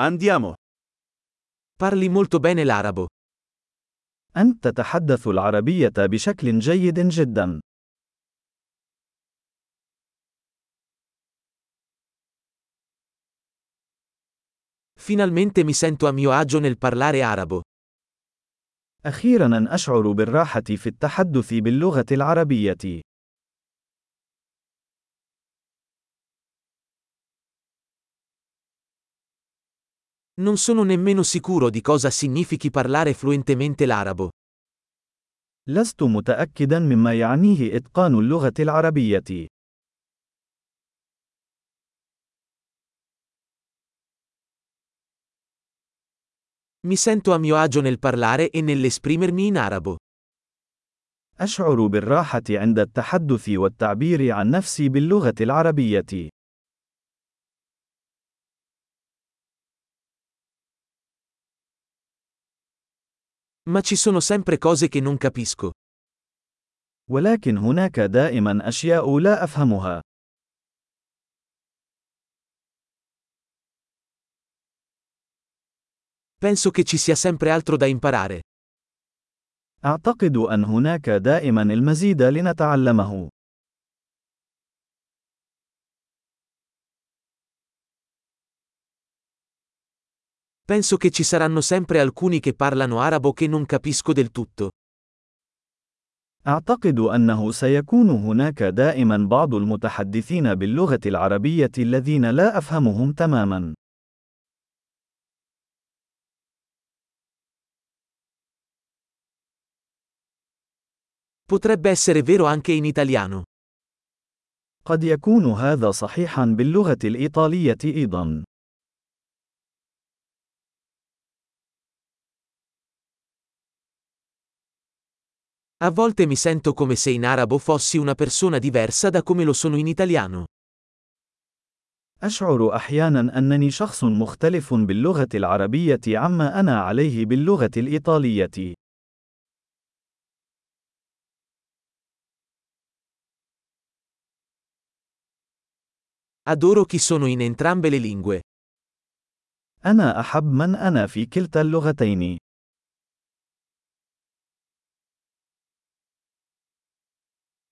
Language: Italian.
Andiamo. Parli molto bene l'arabo. أنت تتحدث العربية بشكل جيد جدا. Finalmente mi sento a mio agio nel parlare arabo. أخيرا أشعر بالراحة في التحدث باللغة العربية. Non sono nemmeno sicuro di cosa significhi parlare fluentemente l'arabo. لست متأكدا مما يعنيه إتقان اللغة العربية. Mi sento a mio agio nel parlare e nell'esprimermi in arabo. أشعر بالراحة عند التحدث والتعبير عن نفسي باللغة العربية. Ma ci sono sempre cose che non capisco. ولكن هناك دائما أشياء لا أفهمها. Penso che ci sia sempre altro da imparare. أعتقد أن هناك دائما المزيد لنتعلمه. Penso che ci saranno sempre alcuni che parlano arabo che non capisco del tutto. أعتقد أنه سيكون هناك دائما بعض المتحدثين باللغة العربية الذين لا أفهمهم تماما. Potrebbe essere vero anche in italiano. قد يكون هذا صحيحا باللغة الإيطالية أيضا. A volte mi sento come se in arabo fossi una persona diversa da come lo sono in italiano. أشعر أحيانا أنني شخص مختلف باللغة العربية عما أنا عليه باللغة الإيطالية. Adoro chi sono in entrambe le lingue. أنا أحب من أنا في كلتا اللغتين.